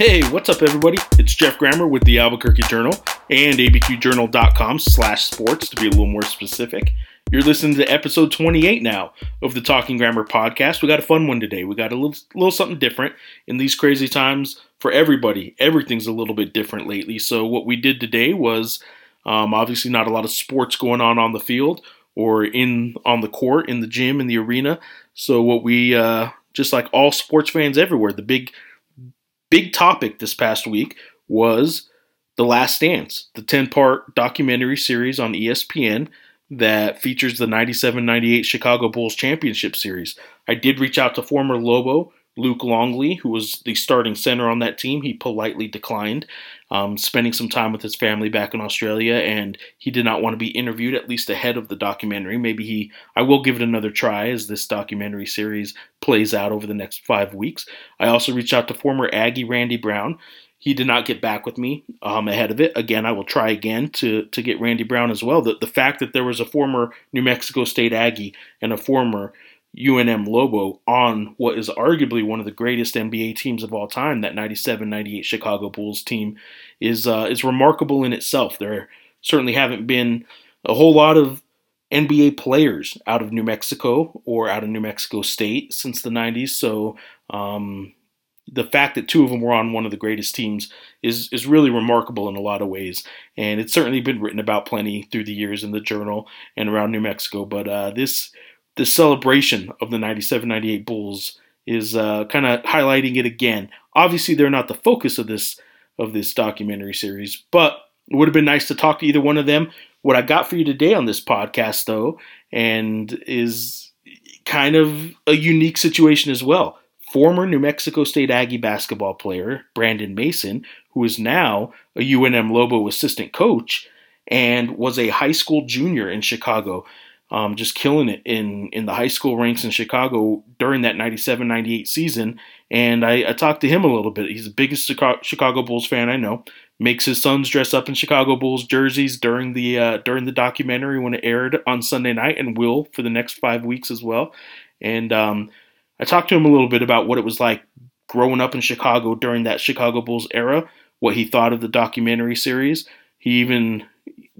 Hey, what's up, everybody? It's Geoff Grammer with the Albuquerque Journal and abqjournal.com slash sports to be a little more specific. You're listening to episode 28 now of the Talking Grammer podcast. We got a fun one today. We got a little, little something different in these crazy times for everybody. Everything's a little bit different lately. So, what we did today was um, obviously not a lot of sports going on on the field or in on the court, in the gym, in the arena. So, what we, uh, just like all sports fans everywhere, the big big topic this past week was The Last Dance, the 10 part documentary series on ESPN that features the 97 98 Chicago Bulls championship series. I did reach out to former Lobo Luke Longley, who was the starting center on that team. He politely declined, um, spending some time with his family back in Australia, and he did not want to be interviewed at least ahead of the documentary. Maybe he, I will give it another try as this documentary series plays out over the next five weeks. I also reached out to former Aggie Randy Brown. He did not get back with me um, ahead of it. Again, I will try again to to get Randy Brown as well. The, the fact that there was a former New Mexico State Aggie and a former UNM Lobo on what is arguably one of the greatest NBA teams of all time, that 97-98 Chicago Bulls team, is uh, is remarkable in itself. There certainly haven't been a whole lot of NBA players out of New Mexico or out of New Mexico State since the 90s, so um, the fact that two of them were on one of the greatest teams is is really remarkable in a lot of ways, and it's certainly been written about plenty through the years in the journal and around New Mexico. But uh, this the celebration of the 97-98 Bulls is uh, kind of highlighting it again. Obviously, they're not the focus of this of this documentary series, but it would have been nice to talk to either one of them. What I got for you today on this podcast, though, and is kind of a unique situation as well. Former New Mexico State Aggie basketball player Brandon Mason, who is now a UNM Lobo assistant coach and was a high school junior in Chicago um, just killing it in in the high school ranks in Chicago during that 97-98 season. And I, I, talked to him a little bit. He's the biggest Chicago Bulls fan I know. Makes his sons dress up in Chicago Bulls jerseys during the uh, during the documentary when it aired on Sunday night, and will for the next five weeks as well. And um, I talked to him a little bit about what it was like growing up in Chicago during that Chicago Bulls era, what he thought of the documentary series. He even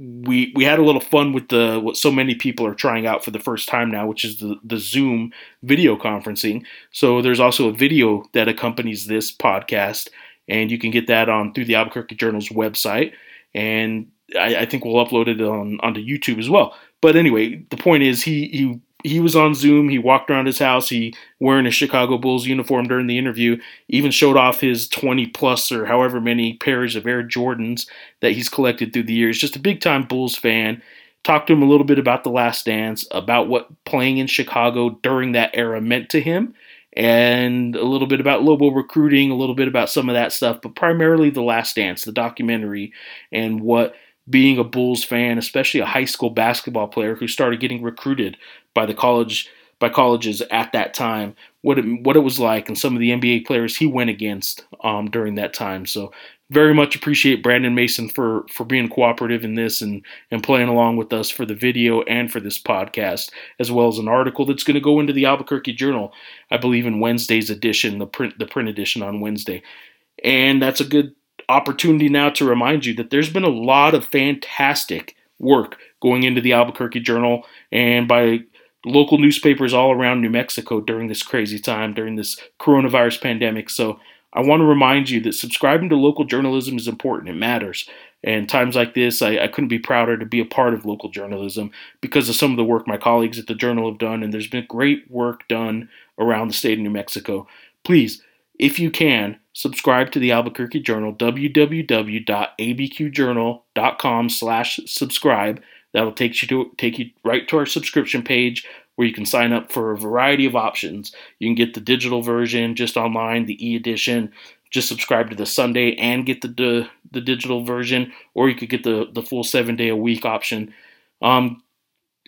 we we had a little fun with the what so many people are trying out for the first time now, which is the the Zoom video conferencing. So there's also a video that accompanies this podcast, and you can get that on through the Albuquerque Journal's website, and I, I think we'll upload it on onto YouTube as well. But anyway, the point is he he he was on Zoom. He walked around his house. He wearing a Chicago Bulls uniform during the interview. Even showed off his 20 plus or however many pairs of Air Jordans that he's collected through the years. Just a big time Bulls fan. Talked to him a little bit about the Last Dance, about what playing in Chicago during that era meant to him, and a little bit about Lobo recruiting, a little bit about some of that stuff, but primarily the Last Dance, the documentary, and what being a Bulls fan, especially a high school basketball player who started getting recruited by the college by colleges at that time, what it, what it was like, and some of the NBA players he went against um, during that time. So very much appreciate Brandon Mason for for being cooperative in this and and playing along with us for the video and for this podcast, as well as an article that's going to go into the Albuquerque Journal, I believe in Wednesday's edition, the print the print edition on Wednesday, and that's a good opportunity now to remind you that there's been a lot of fantastic work going into the Albuquerque Journal and by local newspapers all around New Mexico during this crazy time, during this coronavirus pandemic. So I want to remind you that subscribing to local journalism is important. It matters. And times like this, I, I, couldn't be prouder to be a part of local journalism because of some of the work my colleagues at the Journal have done. And there's been great work done around the state of New Mexico. Please, if you can, subscribe to the Albuquerque Journal, www.abqjournal.com slash subscribe. That'll take you to take you right to our subscription page where you can sign up for a variety of options. You can get the digital version just online, the e-edition, just subscribe to the Sunday and get the the, the digital version, or you could get the, the full seven day a week option. Um,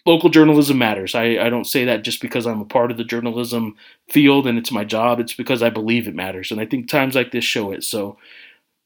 local journalism matters. I, I don't say that just because I'm a part of the journalism field and it's my job. It's because I believe it matters. And I think times like this show it. So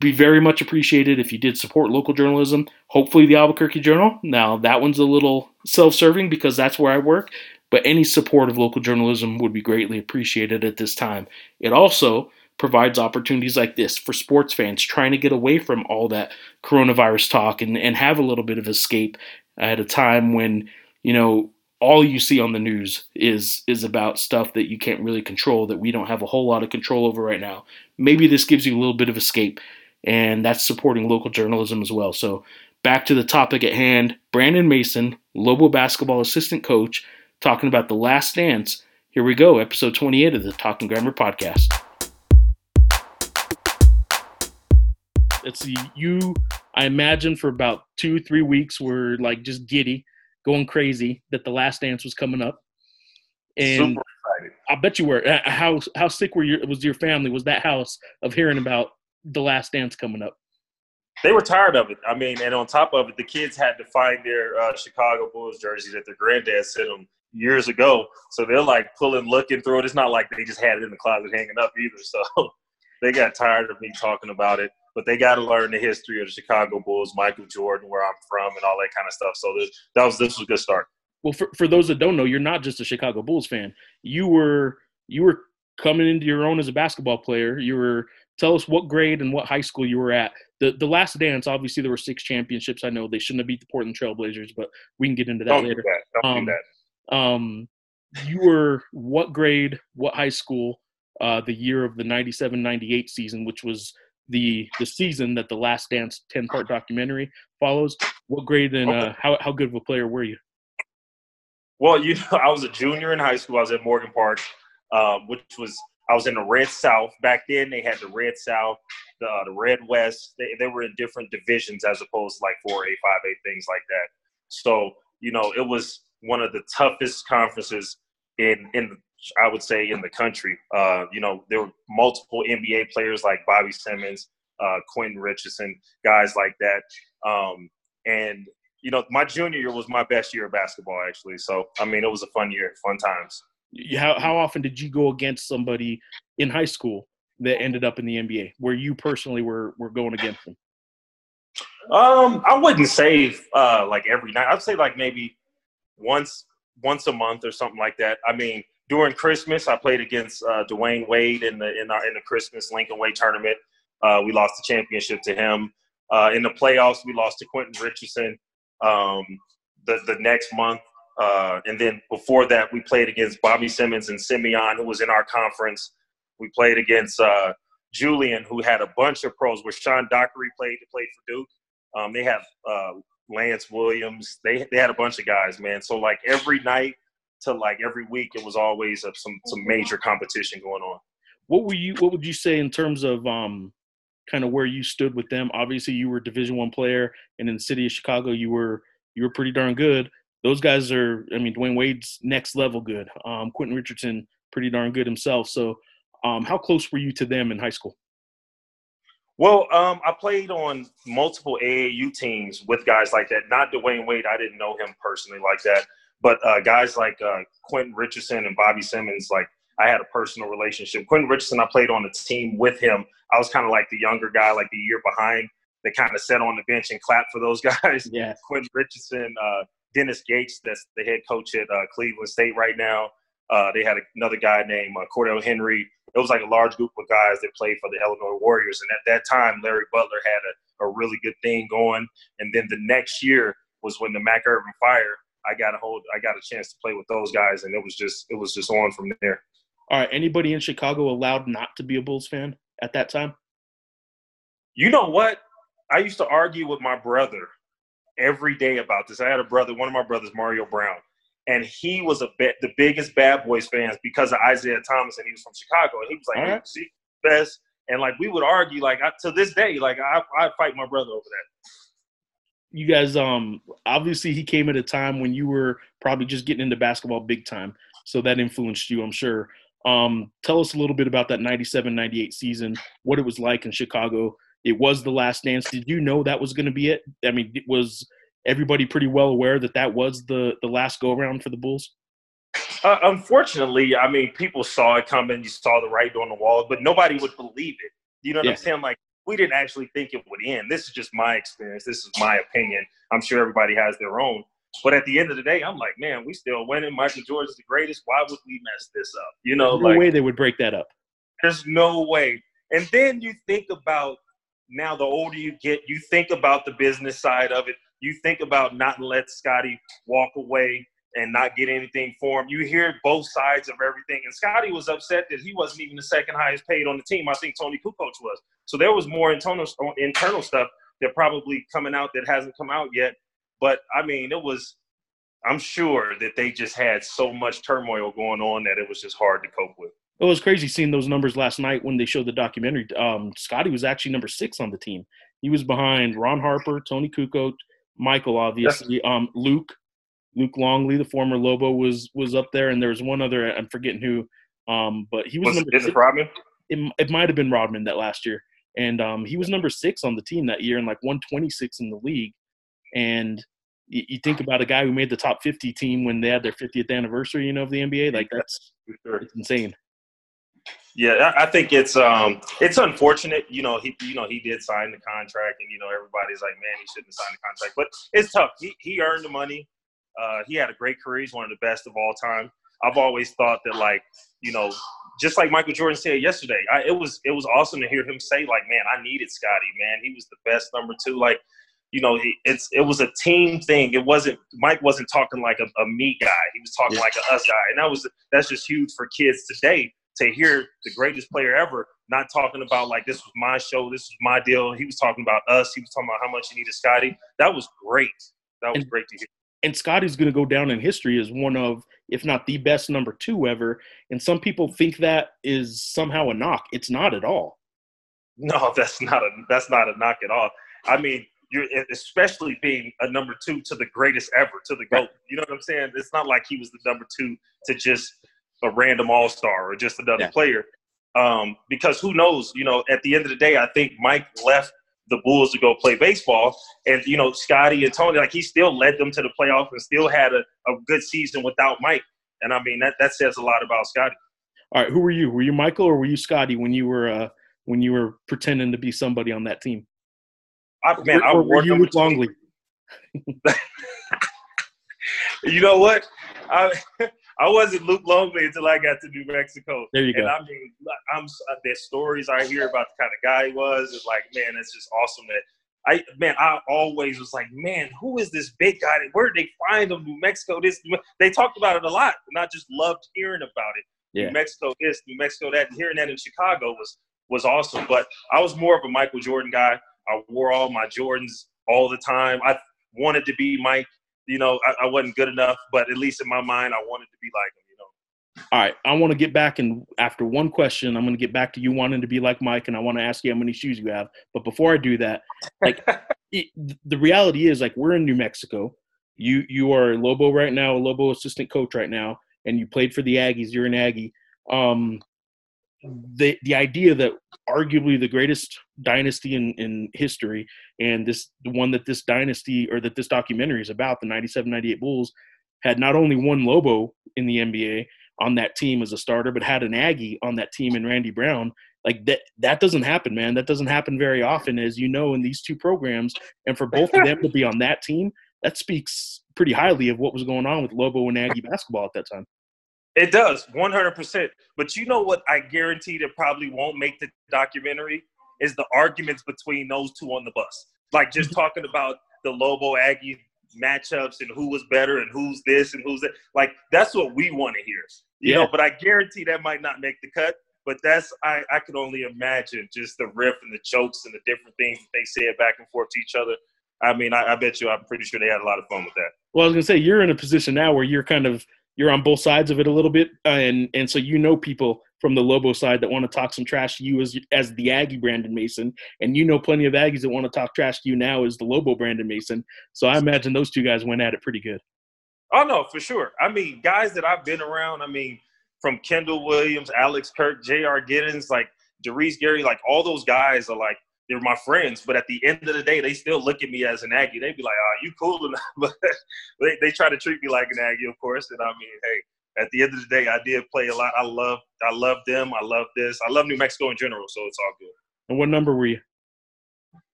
be very much appreciated if you did support local journalism. Hopefully, the Albuquerque Journal. Now, that one's a little self serving because that's where I work, but any support of local journalism would be greatly appreciated at this time. It also provides opportunities like this for sports fans trying to get away from all that coronavirus talk and, and have a little bit of escape at a time when, you know, all you see on the news is is about stuff that you can't really control that we don't have a whole lot of control over right now. Maybe this gives you a little bit of escape and that's supporting local journalism as well. So back to the topic at hand, Brandon Mason, Lobo basketball assistant coach, talking about the last dance. Here we go, episode 28 of the Talking Grammer podcast. It's you, I imagine, for about two, three weeks were like just giddy going crazy that the last dance was coming up. And Super excited. I bet you were. Uh, how how sick were your was your family? Was that house of hearing about the last dance coming up? They were tired of it. I mean, and on top of it, the kids had to find their uh, Chicago Bulls jerseys that their granddad sent them years ago. So they're like pulling, looking through it. It's not like they just had it in the closet hanging up either. So they got tired of me talking about it but they got to learn the history of the Chicago Bulls, Michael Jordan, where I'm from, and all that kind of stuff. So this, that was this was a good start. Well, for, for those that don't know, you're not just a Chicago Bulls fan. You were you were coming into your own as a basketball player. You were tell us what grade and what high school you were at. The the last dance, obviously there were six championships. I know they shouldn't have beat the Portland Trailblazers, but we can get into that don't later. Do that. Don't um, do that. Um, you were what grade, what high school, uh, the year of the 97-98 season, which was the the season that the Last Dance ten part documentary follows. What grade and uh, how how good of a player were you? Well, you know, I was a junior in high school. I was at Morgan Park, um, which was I was in the Red South back then. They had the Red South, the uh, the Red West. They they were in different divisions as opposed to like four A, five A, things like that. So you know, it was one of the toughest conferences in in I would say, in the country. Uh, you know, there were multiple NBA players like Bobby Simmons, uh, Quentin Richardson, guys like that. Um, and you know, my junior year was my best year of basketball, actually. So, I mean, it was a fun year, fun times. How how often did you go against somebody in high school that ended up in the NBA, where you personally were were going against them? Um, I wouldn't say uh, like every night. I'd say like maybe once once a month or something like that. I mean, during Christmas, I played against uh, Dwyane Wade in the in our in the Christmas Lincoln Way tournament. Uh, we lost the championship to him. Uh, in the playoffs, we lost to Quentin Richardson um, the the next month, uh, and then before that, we played against Bobby Simmons and Simeon, who was in our conference. We played against uh, Julian, who had a bunch of pros. Where Sean Dockery played to play for Duke. Um, they have uh, Lance Williams. They they had a bunch of guys, man. So like every night to like every week it was always a, some some major competition going on. What were you? What would you say in terms of um, kind of where you stood with them? Obviously, you were a Division One player, and in the city of Chicago, you were you were pretty darn good. Those guys are, I mean, Dwyane Wade's next level good. Um, Quentin Richardson, pretty darn good himself. So, um, how close were you to them in high school? Well, um, I played on multiple AAU teams with guys like that. Not Dwyane Wade, I didn't know him personally like that. But uh, guys like uh, Quentin Richardson and Bobby Simmons, like I had a personal relationship. Quentin Richardson, I played on a team with him. I was kind of like the younger guy, like the year behind, that kind of sat on the bench and clapped for those guys. Yeah. Quentin Richardson, uh, Dennis Gates, that's the head coach at uh, Cleveland State right now. Uh, they had another guy named uh, Cordell Henry. It was like a large group of guys that played for the Illinois Warriors. And at that time, Larry Butler had a, a really good thing going. And then the next year was when the Mac Irvin Fire I got a hold, I got a chance to play with those guys, and it was just it was just on from there. All right, anybody in Chicago allowed not to be a Bulls fan at that time? You know what? I used to argue with my brother every day about this. I had a brother, one of my brothers, Mario Brown, and he was a bit the biggest Bad Boys fans because of Isiah Thomas, and he was from Chicago. And he was like, right. "See, best," and like we would argue, like I, to this day, like I I fight my brother over that you guys um obviously he came at a time when you were probably just getting into basketball big time. So that influenced you i'm sure. Um tell us a little bit about that 97 98 season what it was like in chicago. It was the last dance. Did you know that was going to be it? I mean it was everybody pretty well aware that that was the the last go around for the bulls? Uh, unfortunately i mean people saw it coming. You saw the writing on the wall but nobody would believe it. You know what yeah. i'm saying? Like we didn't actually think it would end. This is just my experience. This is my opinion. I'm sure everybody has their own. But at the end of the day, I'm like, man, we still winning. Michael Jordan's the greatest. Why would we mess this up? You know, no like, way they would break that up. There's no way. And then you think about now the older you get, you think about the business side of it. You think about not let Scottie walk away and not get anything for him. You hear both sides of everything. And Scottie was upset that he wasn't even the second highest paid on the team. I think Toni Kukoc was. So there was more internal internal stuff that probably coming out that hasn't come out yet. But I mean, it was. I'm sure that they just had so much turmoil going on that it was just hard to cope with. It was crazy seeing those numbers last night when they showed the documentary. Um, Scottie was actually number six on the team. He was behind Ron Harper, Toni Kukoc, Michael, obviously, um, Luke, Luke Longley, the former Lobo, was was up there, and there was one other I'm forgetting who, um, but he was, was number it six. Rodman? It, it might have been Rodman that last year, and um, he was number six on the team that year, and like 126 in the league. And you, you think about a guy who made the top 50 team when they had their 50th anniversary, you know, of the NBA. Like that's Sure. it's insane. Yeah, I I think it's um it's unfortunate. You know, he you know he did sign the contract, and you know everybody's like, man, he shouldn't have signed the contract. But it's tough. He he earned the money. Uh, he had a great career. He's one of the best of all time. I've always thought that like you know, just like Michael Jordan said yesterday, I, it was it was awesome to hear him say like, man, I needed Scottie. Man, he was the best number two. Like. You know, he, it's it was a team thing. It wasn't Mike wasn't talking like a, a me guy. He was talking Yeah. like a us guy, and that was that's just huge for kids today to hear the greatest player ever not talking about like this was my show, this was my deal. He was talking about us. He was talking about how much he needed Scottie. That was great. That was And- great to hear. And Scottie's going to go down in history as one of, if not the best number two ever. And some people think that is somehow a knock. It's not at all. No, that's not a that's not a knock at all. I mean, you're especially being a number two to the greatest ever, to the goat. You know what I'm saying? It's not like he was the number two to just a random all star or just another Yeah. player. Um, because who knows? You know, at the end of the day, I think Mike left the Bulls to go play baseball, and you know, Scottie and Tony, like he still led them to the playoffs and still had a, a good season without Mike. And I mean, that that says a lot about Scottie. All right, who were you? Were you Michael or were you Scottie when you were uh, when you were pretending to be somebody on that team? I, man, I or, or were you 20. Longley? You know what? I I wasn't Luke Longley until I got to New Mexico. There you go. And. I mean, I'm uh, there's stories I hear about the kind of guy he was. It's like, man, it's just awesome that I man, I always was like, man, who is this big guy? Where did they find him? New Mexico. This they talked about it a lot, and I just loved hearing about it. Yeah. New Mexico this, New Mexico that. And hearing that in Chicago was was awesome. But I was more of a Michael Jordan guy. I wore all my Jordans all the time. I wanted to be Mike. You know, I, I wasn't good enough, but at least in my mind, I wanted to be like him. You know. All right, I want to get back and after one question, I'm going to get back to you wanting to be like Mike, and I want to ask you how many shoes you have. But before I do that, like it, the reality is, like we're in New Mexico. You you are a Lobo right now, a Lobo assistant coach right now, and you played for the Aggies. You're an Aggie. Um, the the idea that arguably the greatest dynasty in, in history and this the one that this dynasty or that this documentary is about the 97-98 bulls had not only one lobo in the nba on that team as a starter but had an aggie on that team in randy brown. Like that that doesn't happen man. That doesn't happen very often as you know in these two programs. And for both of them to be on that team that speaks pretty highly of what was going on with lobo and aggie basketball at that time It does, 100%. But you know what I guarantee that probably won't make the documentary is the arguments between those two on the bus. Like just Mm-hmm. talking about the Lobo Aggie matchups and who was better and who's this and who's that. Like that's what we want to hear. You Yeah. know, but I guarantee that might not make the cut. But that's I, I could only imagine just the riff and the jokes and the different things that they said back and forth to each other. I mean, I, I bet you I'm pretty sure they had a lot of fun with that. Well, I was gonna say you're in a position now where you're kind of you're on both sides of it a little bit, uh, and and so you know people from the Lobo side that want to talk some trash to you as as the Aggie Brandon Mason, and you know plenty of Aggies that want to talk trash to you now as the Lobo Brandon Mason. So I imagine those two guys went at it pretty good. Oh no, for sure. I mean, guys that I've been around. I mean, from Kendall Williams, Alex Kirk, J.R. Giddens, like Derice Gary, like all those guys are like they're my friends. But at the end of the day, they still look at me as an Aggie. They'd be like, "Oh, you cool enough," but they they try to treat me like an Aggie, of course. And I mean, hey, at the end of the day, I did play a lot. I love I love them. I love this. I love New Mexico in general. So it's all good. And what number were you?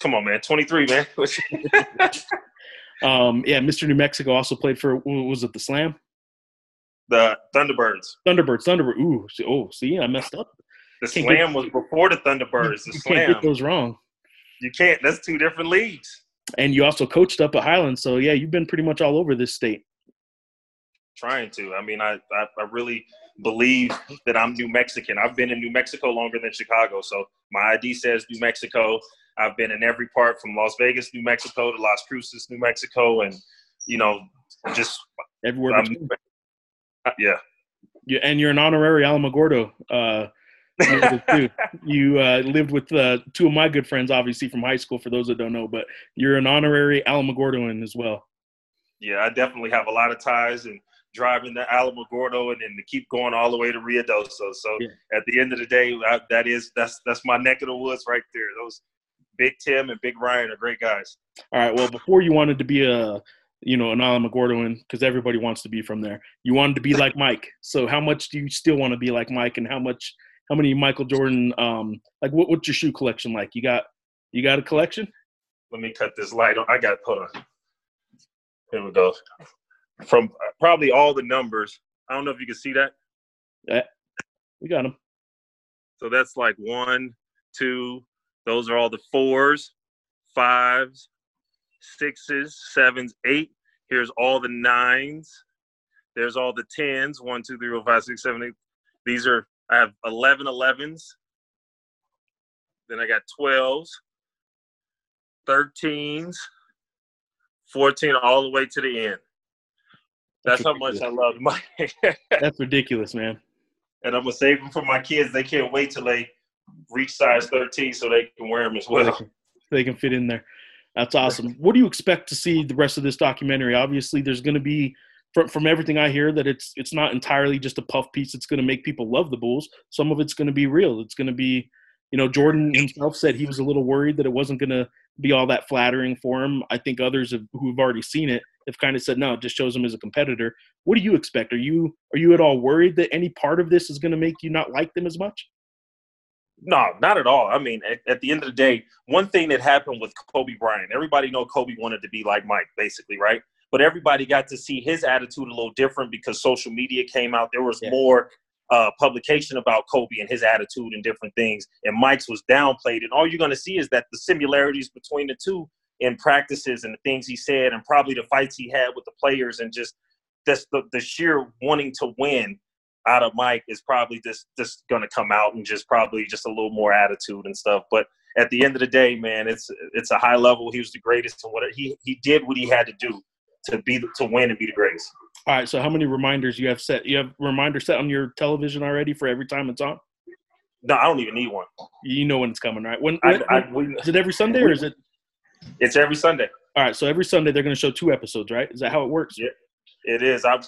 Come on, man. Twenty three, man. Um, yeah, Mr. New Mexico also played for was it the Slam? the Thunderbirds. Thunderbirds, Thunderbirds. Ooh, oh, see, I messed up. The Slam was before the Thunderbirds. The you Slam. can't get those wrong. You can't. That's two different leagues. And you also coached up at Highland, so yeah, you've been pretty much all over this state. Trying to. I mean, I, I, I really believe that I'm New Mexican. I've been in New Mexico longer than Chicago, so my ID says New Mexico. I've been in every part from Las Vegas, New Mexico, to Las Cruces, New Mexico, and you know, just Everywhere. Between. yeah. And you're an honorary Alamogordo. Uh. You uh, lived with uh, two of my good friends, obviously from high school. For those that don't know, but you're an honorary Alamogordoan as well. Yeah, I definitely have a lot of ties and driving to Alamogordo and then to keep going all the way to Ruidoso. So Yeah. at the end of the day, I, that is that's that's my neck of the woods right there. Those Big Tim and Big Ryan are great guys. All right. Well, before you wanted to be a, you know, an Alamogordoan, because everybody wants to be from there. You wanted to be like Mike. So how much do you still want to be like Mike, and how much, how many Michael Jordan, um, like what, what's your shoe collection like? You got, you got a collection? Let me cut this light on. I got hold on. Here we go. From probably all the numbers. I don't know if you can see that. Yeah. We got them. So that's like one, two. Those are all the fours, fives, sixes, sevens, eight. Here's all the nines. There's all the tens. One, two, three, four, five, six, seven, eight. These are I have 11 11s. Then I got 12s, 13s, 14, all the way to the end. That's how much I love my. That's ridiculous, man. and I'm gonna save them for my kids. They can't wait till they reach size 13 so they can wear them as well. they can fit in there. That's awesome. What do you expect to see the rest of this documentary? Obviously, there's going to be from from everything I hear that it's it's not entirely just a puff piece. It's going to make people love the Bulls. Some of it's going to be real. It's going to be, you know, Jordan himself said he was a little worried that it wasn't going to be all that flattering for him. I think others have, who have already seen it have kind of said no, it just shows him as a competitor. What do you expect? Are you are you at all worried that any part of this is going to make you not like them as much? No, not at all. I mean, at, at the end of the day, one thing that happened with Kobe Bryant, everybody know Kobe wanted to be like Mike, basically, right? But everybody got to see his attitude a little different because social media came out. There was Yeah. more uh, publication about Kobe and his attitude and different things, and Mike's was downplayed. And all you're going to see is that the similarities between the two in practices and the things he said, and probably the fights he had with the players, and just just the, the sheer wanting to win out of Mike is probably just just going to come out and just probably just a little more attitude and stuff. But at the end of the day, man, it's it's a high level. He was the greatest, and what he he did what he had to do to be the- to win and be the greatest. All right. So how many reminders you have set? You have reminders set on your television already for every time it's on. No, I don't even need one. You know when it's coming, right? When, I, when- I, we, is it every Sunday or is it? it's every Sunday. All right. So every Sunday they're going to show two episodes, right? Is that how it works? Yeah. It is. I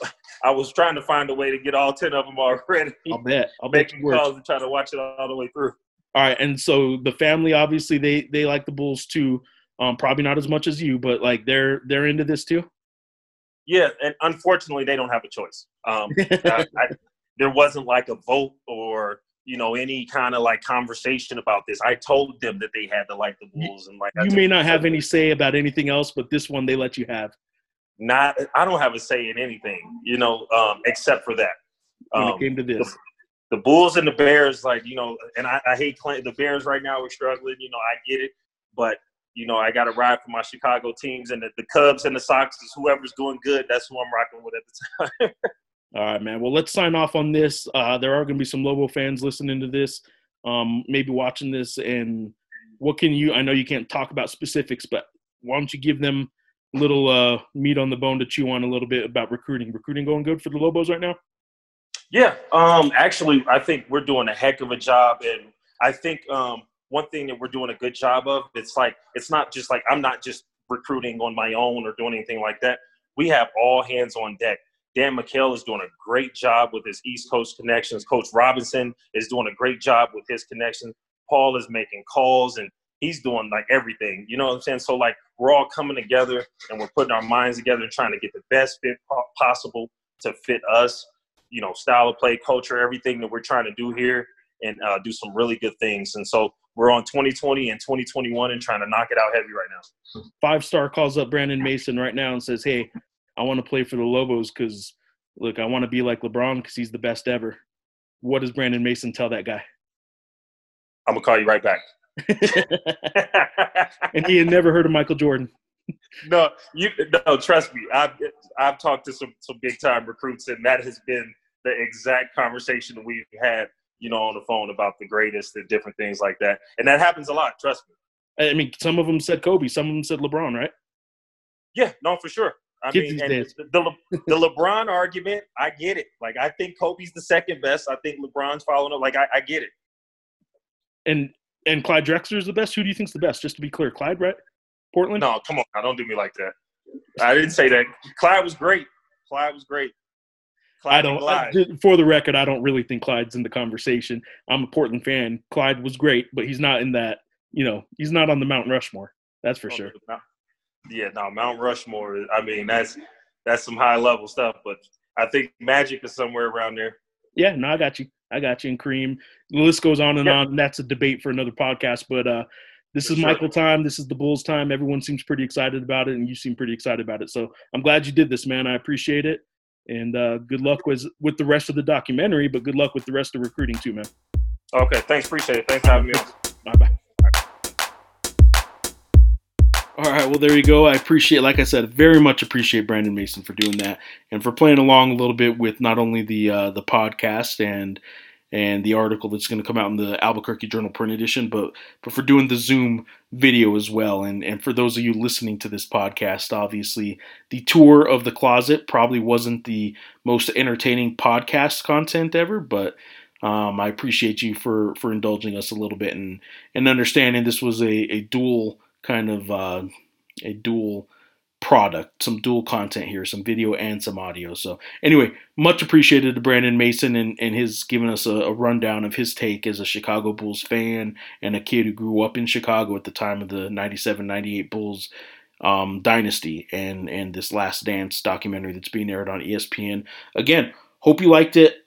I was trying to find a way to get all ten of them already. I'll bet. I'll bet Making you work. calls and try to watch it all the way through. All right. And so the family, obviously, they they like the Bulls too. Um, probably not as much as you, but like they're they're into this too. Yeah, and unfortunately, they don't have a choice. Um, I, I, there wasn't like a vote or you know any kind of like conversation about this. I told them that they had to like the Bulls, and like you may not have any say about anything else, but this one they let you have. Not, I don't have a say in anything, you know, um, except for that. When Um, it came to this, the Bulls and the Bears, like you know, and I, I hate the Bears right now. We're struggling, you know. I get it, but you know, I got to ride for my Chicago teams and the, the Cubs and the Sox. Is whoever's doing good, that's who I'm rocking with at the time. All right, man. Well, let's sign off on this. Uh, there are going to be some Lobo fans listening to this, um, maybe watching this. And what can you? I know you can't talk about specifics, but why don't you give them a little uh, meat on the bone to chew on a little bit about recruiting? Recruiting going good for the Lobos right now? Yeah, um, actually, I think we're doing a heck of a job, and I think um, one thing that we're doing a good job of, it's like it's not just like I'm not just recruiting on my own or doing anything like that. We have all hands on deck. Dan McHale is doing a great job with his East Coast connections. Coach Robinson is doing a great job with his connections. Paul is making calls and he's doing like everything. You know what I'm saying? So like we're all coming together and we're putting our minds together and trying to get the best fit possible to fit us. You know, style of play, culture, everything that we're trying to do here, and uh, do some really good things. And so we're on 2020 and 2021 and trying to knock it out heavy right now. Five star calls up Brandon Mason right now and says, "Hey, I want to play for the Lobos because look, I want to be like LeBron because he's the best ever." What does Brandon Mason tell that guy? I'm gonna call you right back. and he had never heard of Michael Jordan. No, you no. Trust me, I've I've talked to some some big time recruits, and that has been the exact conversation we've had. You know, on the phone about the greatest and different things like that, and that happens a lot. Trust me. I mean, some of them said Kobe, some of them said LeBron, right? Yeah, no, for sure. I Kids mean, and the, the, the LeBron argument, I get it. Like, I think Kobe's the second best. I think LeBron's following up. Like, I, I get it. And and Clyde Drexler is the best. Who do you think's the best? Just to be clear, Clyde, right? Portland. No, come on, don't do me like that. I didn't say that. Clyde was great. Clyde was great. Clyde I don't. I, for the record, I don't really think Clyde's in the conversation. I'm a Portland fan. Clyde was great, but he's not in that. You know, he's not on the Mount Rushmore. That's for oh, sure. Yeah, no, Mount Rushmore. I mean, that's that's some high level stuff. But I think Magic is somewhere around there. Yeah, no, I got you. I got you. And Kareem. The list goes on and on. And that's a debate for another podcast. But uh, this for is sure. Michael time. This is the Bulls time. Everyone seems pretty excited about it, and you seem pretty excited about it. So I'm glad you did this, man. I appreciate it. And uh, good luck with with the rest of the documentary, but good luck with the rest of recruiting too, man. Okay, thanks. Appreciate it. Thanks for having me on. Bye bye. All right, well, there you go. I appreciate, like I said, very much appreciate Brandon Mason for doing that and for playing along a little bit with not only the uh, the podcast and and the article that's going to come out in the Albuquerque Journal print edition, but but for doing the Zoom video as well. And and for those of you listening to this podcast, obviously the tour of the closet probably wasn't the most entertaining podcast content ever, but um, I appreciate you for for indulging us a little bit and and understanding this was a, a dual kind of uh, a dual product, some dual content here, some video and some audio. So anyway, much appreciated to Brandon Mason and, and his giving us a, a, rundown of his take as a Chicago Bulls fan and a kid who grew up in Chicago at the time of the 97-98 Bulls um, dynasty and, and this Last Dance documentary that's being aired on ESPN. Again, hope you liked it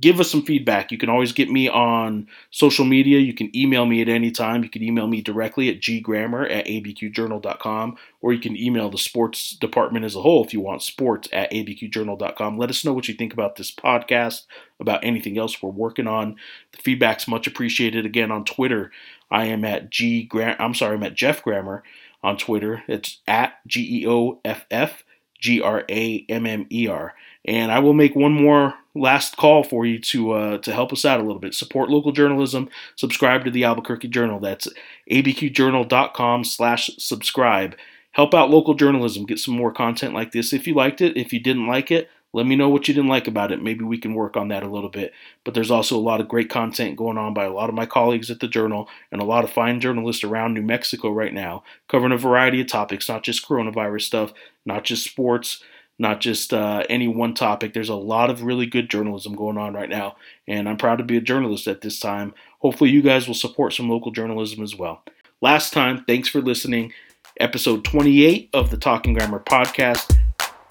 give us some feedback. You can always get me on social media. You can email me at any time. You can email me directly at ggrammer at abqjournal.com, or you can email the sports department as a whole if you want sports at abqjournal.com. Let us know what you think about this podcast, about anything else we're working on. The feedback's much appreciated. Again, on Twitter, I am at G I'm sorry, I'm at Geoff Grammer on Twitter. It's at G E O F F G R A M M E R. And I will make one more last call for you to uh, to help us out a little bit. Support local journalism. Subscribe to the Albuquerque Journal. That's abqjournal.com slash subscribe. Help out local journalism. Get some more content like this. If you liked it, if you didn't like it, let me know what you didn't like about it. Maybe we can work on that a little bit. But there's also a lot of great content going on by a lot of my colleagues at the Journal and a lot of fine journalists around New Mexico right now, covering a variety of topics, not just coronavirus stuff, not just sports, not just uh, any one topic. There's a lot of really good journalism going on right now, and I'm proud to be a journalist at this time. Hopefully, you guys will support some local journalism as well. Last time, thanks for listening. Episode 28 of the Talking Grammer podcast.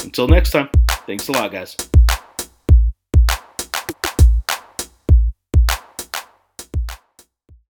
Until next time, thanks a lot, guys.